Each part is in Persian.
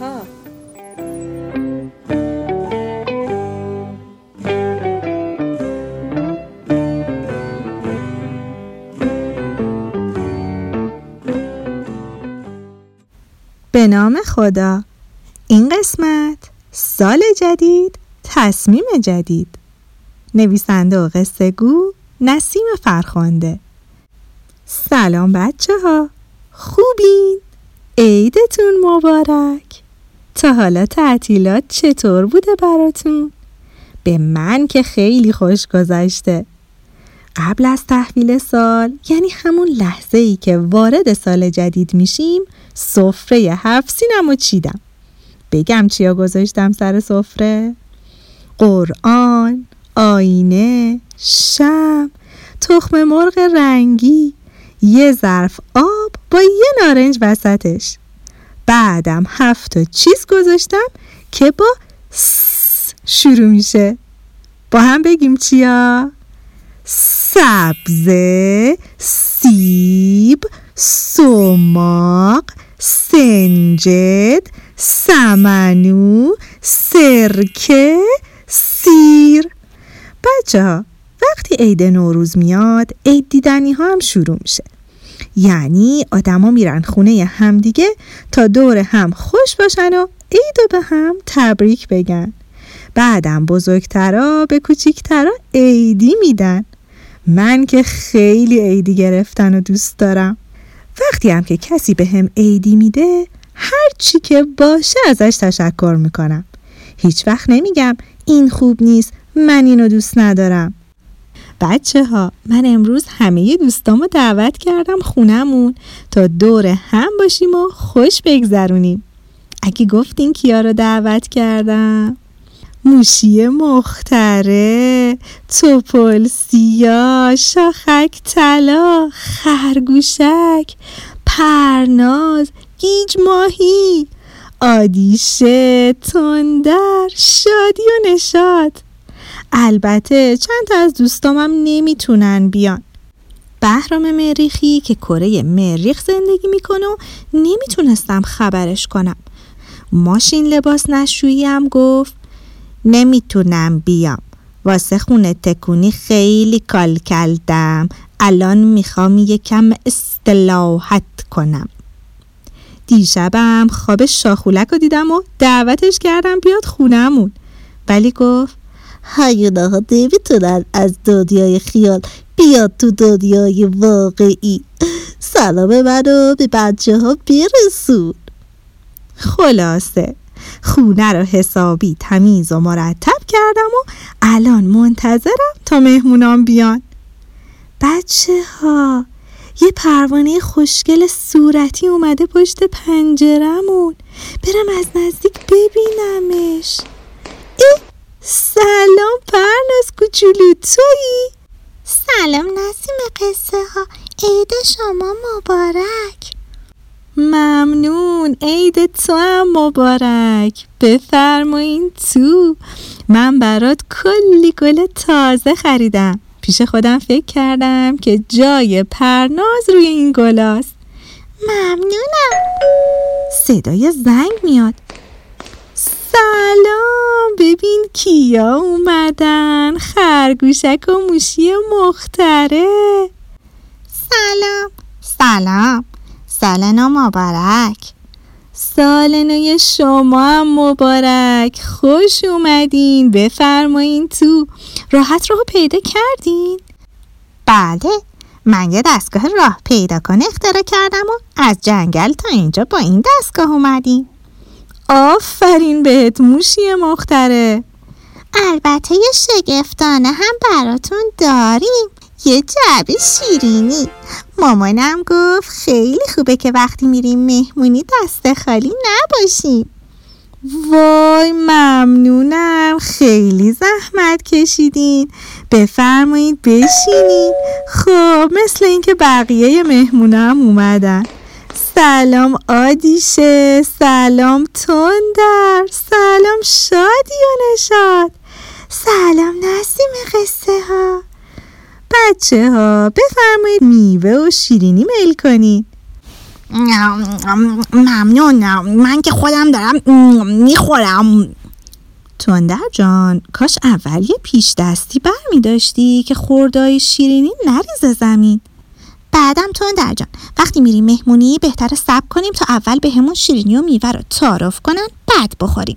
ها. به نام خدا. این قسمت سال جدید تصمیم جدید. نویسنده و قصه گو نسیم فرخنده. سلام بچه ها خوبین؟ عیدتون مبارک. تا حالا تعطیلات چطور بوده براتون؟ به من که خیلی خوش گذشته قبل از تحویل سال یعنی همون لحظه ای که وارد سال جدید میشیم سفره هفت سینم و چیدم بگم چیا گذاشتم سر سفره؟ قرآن، آینه، شم، تخم مرغ رنگی، یه ظرف آب با یه نارنج وسطش بعدم هفت تا چیز گذاشتم که با س شروع میشه. با هم بگیم چیا؟ سبزه سیب سماق سنجد سمنو سرکه سیر. بچه ها وقتی عید نوروز میاد عید دیدنی ها هم شروع میشه. یعنی آدما میرن خونه همدیگه تا دور هم خوش باشن و عید به هم تبریک بگن. بعدم بزرگترا به کوچیکترا عیدی میدن. من که خیلی عیدی گرفتن و دوست دارم. وقتی هم که کسی به هم عیدی میده هر چی که باشه ازش تشکر می‌کنم. هیچ وقت نمیگم این خوب نیست من اینو دوست ندارم. بچه ها من امروز همه دوستامو دعوت کردم خونمون تا دور هم باشیم و خوش بگذرونیم. اگه گفتین کیا رو دعوت کردم؟ موشی مختره توپل سیا شاخک طلا خرگوشک پرناز گیج ماهی آدیشه تندر شادی و نشاد البته چند تا از دوستامم نمی‌تونن بیان. بهرام مریخی که کره مریخ زندگی می‌کنه نمی‌تونستم خبرش کنم. ماشین لباس نشویی هم گفت نمی‌تونم بیام. واسه خونه تکونی خیلی کال کردم. الان می‌خوام یکم استلاحت کنم. دیشبم خواب شاخولک رو دیدم و دعوتش کردم بیاد خونمون ولی گفت هیونا ها نمی‌تونن از دنیای خیال بیاد تو دنیای واقعی. سلام منو به بچه ها برسون. خلاصه خونه رو حسابی تمیز و مرتب کردم و الان منتظرم تا مهمونام بیان. بچه ها یه پروانه خوشگل صورتی اومده پشت پنجرمون برم از نزدیک ببینمش. ای سلام پرناز کوچولو تویی؟ سلام نسیم قصه ها. عید شما مبارک. ممنون عید تو هم مبارک. بفرمایین تو. من برات کلی گل تازه خریدم. پیش خودم فکر کردم که جای پرناز روی این گلاست. ممنونم. صدای زنگ میاد. سلام. ببین کیا اومدن. خرگوشک و موشی مختره. سلام. سلام. سال نو مبارک. سال نوی شما هم مبارک. خوش اومدین. بفرمایین تو. راحت راه پیدا کردین؟ بله. من یه دستگاه راه پیدا کن اختراع کردم و از جنگل تا اینجا با این دستگاه اومدیم آفرین بهت موشی مختره. البته یه شگفتانه هم براتون داریم. یه جعبه شیرینی. مامانم گفت خیلی خوبه که وقتی میریم مهمونی دست خالی نباشیم. وای ممنونم خیلی زحمت کشیدین. بفرمایید بشینید خب مثل اینکه بقیه مهمونم اومدن. سلام آدیشه سلام تندر سلام شادی و نشاد سلام نسیم قصه ها. بچه ها بفرمایید میوه و شیرینی میل کنید ممنون. من که خودم دارم می‌خورم. تندر جان کاش اول یه پیش دستی بر می داشتی که خوردای شیرینی نریزه زمین. بعدم تندر جان. وقتی میریم مهمونی بهتر سب کنیم تا اول به همون شیرینی و میوه رو تعارف کنن بعد بخوریم.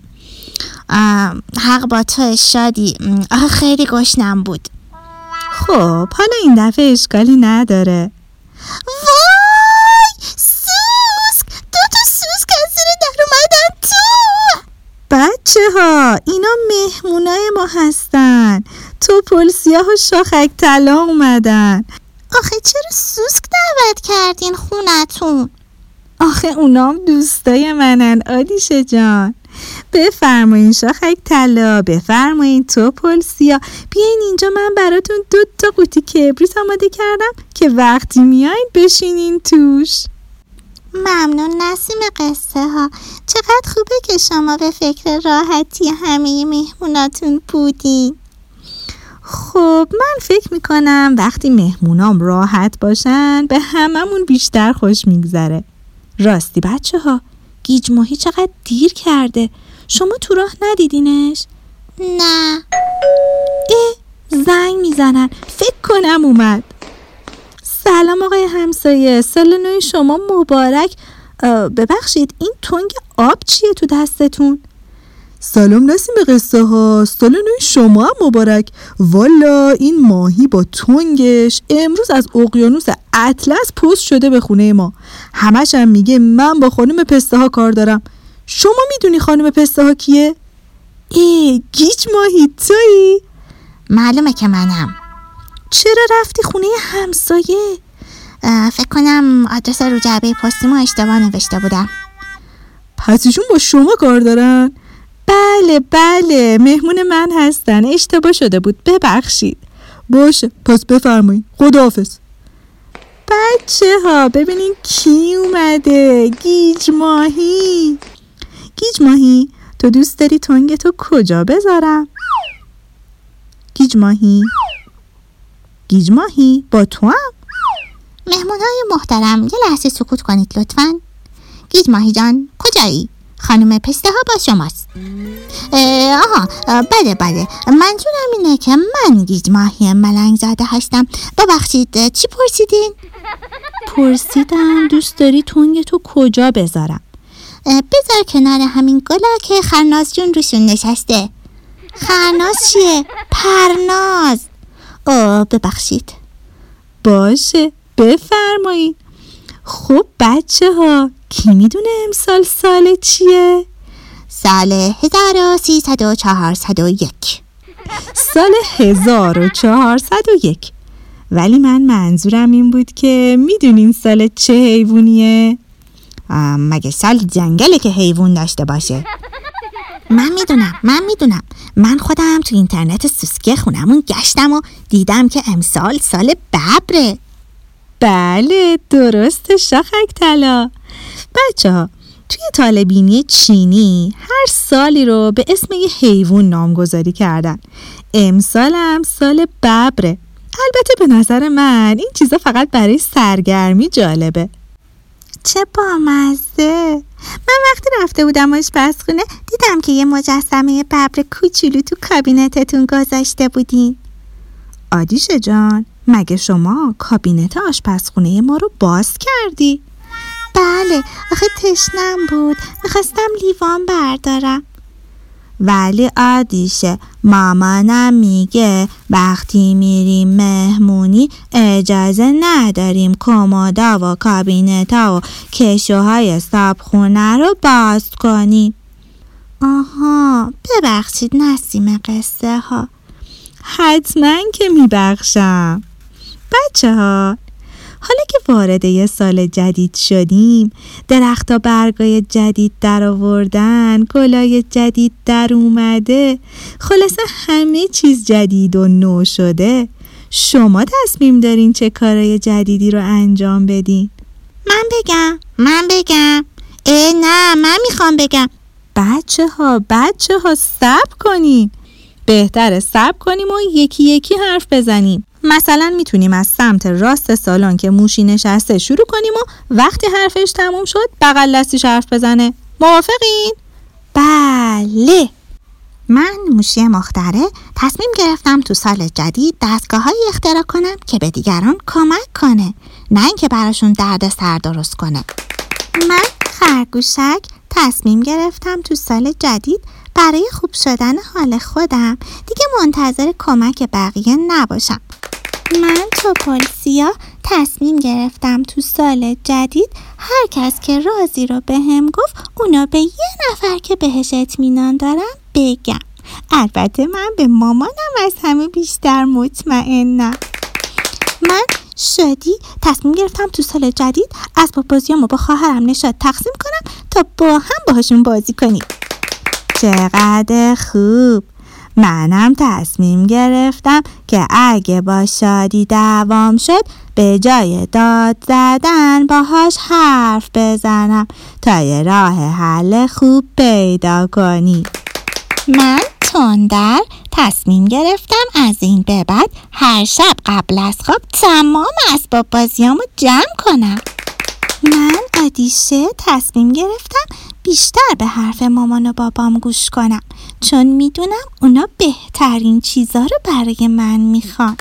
حق با تو شادی. آخه خیلی گشنم بود. خب حالا این دفعه اشکالی نداره. وای! سوسک! دو تا سوسک از زیر در اومدن تو! بچه ها اینا مهمونای ما هستن. تو پل سیاه و شاخک طلا اومدن. آخه چرا سوسک دعوت کردین خونتون؟ آخه اونام دوستای منن آدیشه جان. بفرمایین شاخک طلا بفرمایین تو پلسیا بیاین اینجا من براتون دو تا قوطی کبریت آماده کردم که وقتی میاین بشینین توش. ممنون نسیم قصه ها. چقدر خوبه که شما به فکر راحتی همه مهموناتون بودین. خب من فکر می‌کنم وقتی مهمونام راحت باشن به هممون بیشتر خوش میگذره. راستی بچه ها گیج ماهی چقدر دیر کرده. شما تو راه ندیدینش؟ نه. اه زنگ می‌زنن. فکر کنم اومد. سلام آقای همسایه. سال نوی شما مبارک. ببخشید این تنگ آب چیه تو دستتون؟ سلام نسیم قصه ها سال نوی شما هم مبارک والا این ماهی با تنگش امروز از اقیانوس اطلس پست شده به خونه ما همش هم میگه من با خانم پسته ها کار دارم شما می‌دونی خانم پسته ها کیه؟ ای گیج ماهی توی؟ معلومه که منم چرا رفتی خونه همسایه؟ فکر کنم آدرس رو جعبه پستی ما اشتباه نوشته بودم پس ایشون با شما کار دارن؟ بله بله مهمون من هستن. اشتباه شده بود. ببخشید. باشه پس بفرمایید. خداحافظ. بچه ها ببینین کی اومده. گیج ماهی. گیج ماهی تو دوست داری تنگ تو کجا بذارم؟ گیج ماهی. گیج ماهی با تو هم؟ مهمون های محترم یه لحظه سکوت کنید لطفا. گیج ماهی جان کجایی؟ خانم پسته ها با شماست. آها بله بله. منظورم اینه که من گیج ماهی ملنگ زاده هستم. ببخشید چی پرسیدین؟ پرسیدم دوست داری تنگ تو کجا بذارم؟ بذار کنار همین گلا که خرناز جون روشون نشسته. خرناز چیه؟ پرناز. آه ببخشید. باشه بفرمایید خب بچه ها کی می‌دونه امسال سال چیه؟ سال 1301 سال 1401 ولی من منظورم این بود که می‌دونین سال چه حیوانیه؟ مگه سال جنگله که حیوان داشته باشه؟ من می‌دونم من می‌دونم. من خودم تو اینترنت سوسکه خونمون گشتم و دیدم که امسال سال ببره. بله درست شاخک طلا. بچه ها توی طالبینی چینی هر سالی رو به اسم یه حیوان نامگذاری کردن. امسالم سال ببره. البته به نظر من این چیزا فقط برای سرگرمی جالبه. چه بامزه! من وقتی رفته بودم آشپزخونه دیدم که یه مجسمه ببر کوچولو تو کابینتتون گذاشته بودین. آدیشه جان. مگه شما کابینت آشپزخونه ما رو باز کردی؟ بله آخه تشنم بود. می‌خواستم لیوان بردارم. ولی آدیشه مامانم میگه وقتی میریم مهمونی اجازه نداریم کمودا و کابینتا و کشوهای صابخونه رو باز کنیم. آها ببخشید نسیم قصه ها حتما که میبخشم. بچه ها حالا که وارد یه سال جدید شدیم درختا برگای جدید در آوردن گلای جدید در اومده خلاصه همه چیز جدید و نو شده. شما تصمیم دارین چه کارای جدیدی رو انجام بدین؟ من بگم من بگم. اه نه من می‌خوام بگم. بچه ها بچه ها سب کنین. بهتره سب کنیم و یکی یکی حرف بزنیم. مثلا می‌تونیم از سمت راست سالن که موشی نشسته شروع کنیم و وقتی حرفش تموم شد بغل دستیش حرف بزنه. موافقین؟ بله. من موشی مختره تصمیم گرفتم تو سال جدید دستگاه های اختراع کنم که به دیگران کمک کنه نه اینکه براشون درد سر درست کنه. من خرگوشک تصمیم گرفتم تو سال جدید برای خوب شدن حال خودم دیگه منتظر کمک بقیه نباشم. من توپلسیا تصمیم گرفتم تو سال جدید هر کس که رازی رو به هم گفت اونا به یه نفر که بهش اطمینان دارم بگم البته من به مامانم از همه بیشتر مطمئنم. من شادی تصمیم گرفتم تو سال جدید از بازیامو با خواهرم نشاد تقسیم کنم تا با هم باهاشون بازی کنیم. چقدر خوب! منم تصمیم گرفتم که اگه با شادی دوام شد به جای داد زدن باهاش حرف بزنم تا یه راه حل خوب پیدا کنی. من تندر تصمیم گرفتم از این به بعد هر شب قبل از خواب تمام اسباب بازیامو جمع کنم. من آدیشه تصمیم گرفتم بیشتر به حرف مامان و بابام گوش کنم چون می‌دونم اونا بهترین چیزا رو برای من می‌خوان.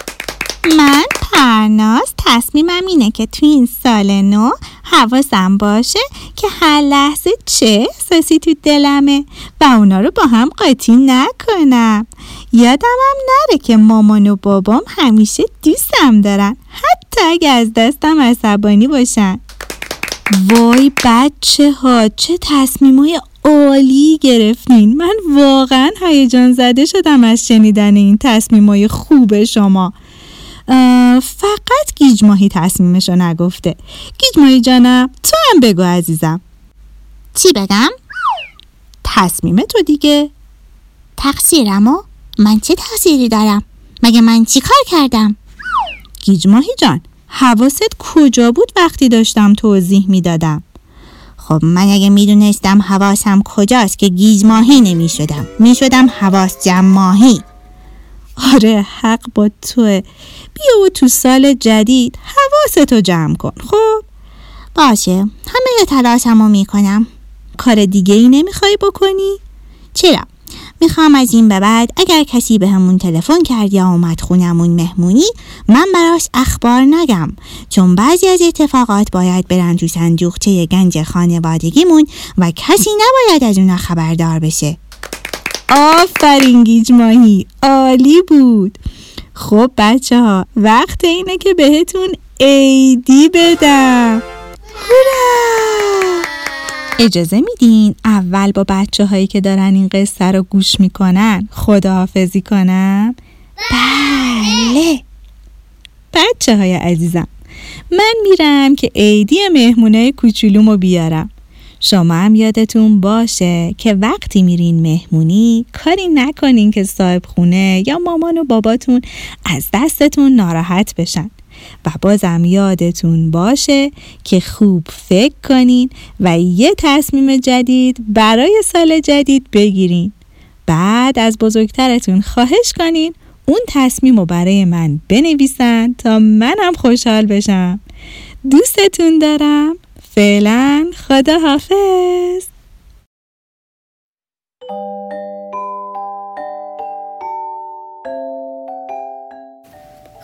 من پرناز تصمیمم اینه که تو این سال نو حواسم باشه که هر لحظه چه احساسی تو دلمه و اونا رو با هم قاطی نکنم. یادمم نره که مامان و بابام همیشه دوستم دارن حتی اگه از دستم عصبانی باشن. وای بچه ها چه تصمیمای عالی گرفتین من واقعا هیجان زده شدم از شنیدن این تصمیمای خوب شما فقط گیج ماهی تصمیمشو نگفته گیج ماهی جانم تو هم بگو عزیزم چی بگم؟ تصمیم تو دیگه تقصیرمو؟ من چه تقصیری دارم؟ مگه من چی کار کردم؟ گیج ماهی جان حواست کجا بود وقتی داشتم توضیح می‌دادم؟ خب من اگه می‌دونستم حواسم کجاست که گیج ماهی نمی شدم می شدم حواس جمع ماهی آره حق با توه. بیا و تو سال جدید حواستو جمع کن خب؟ باشه همه تلاشمو می‌کنم. کار دیگه ای نمی‌خوای بکنی؟ چرا؟ می‌خوام از این به بعد اگر کسی به همون تلفن کرد یا اومد خونمون مهمونی من براش اخبار نگم. چون بعضی از اتفاقات باید برن تو صندوقچه گنج خانوادگیمون و کسی نباید از اونا خبردار بشه. آفرین گیج ماهی عالی بود. خب بچه ها وقت اینه که بهتون ایدی بدم. اجازه میدین اول با بچه هایی که دارن این قصه رو گوش می‌کنن خداحافظی کنم؟ بله. بچه های عزیزم من میرم که عیدی مهمونه کوچولومو بیارم. شما هم یادتون باشه که وقتی میرین مهمونی کاری نکنین که صاحب خونه یا مامان و باباتون از دستتون ناراحت بشن. و بازم یادتون باشه که خوب فکر کنین و یه تصمیم جدید برای سال جدید بگیرین. بعد از بزرگترتون خواهش کنین اون تصمیم رو برای من بنویسن تا منم خوشحال بشم. دوستتون دارم. فعلا خدا حافظ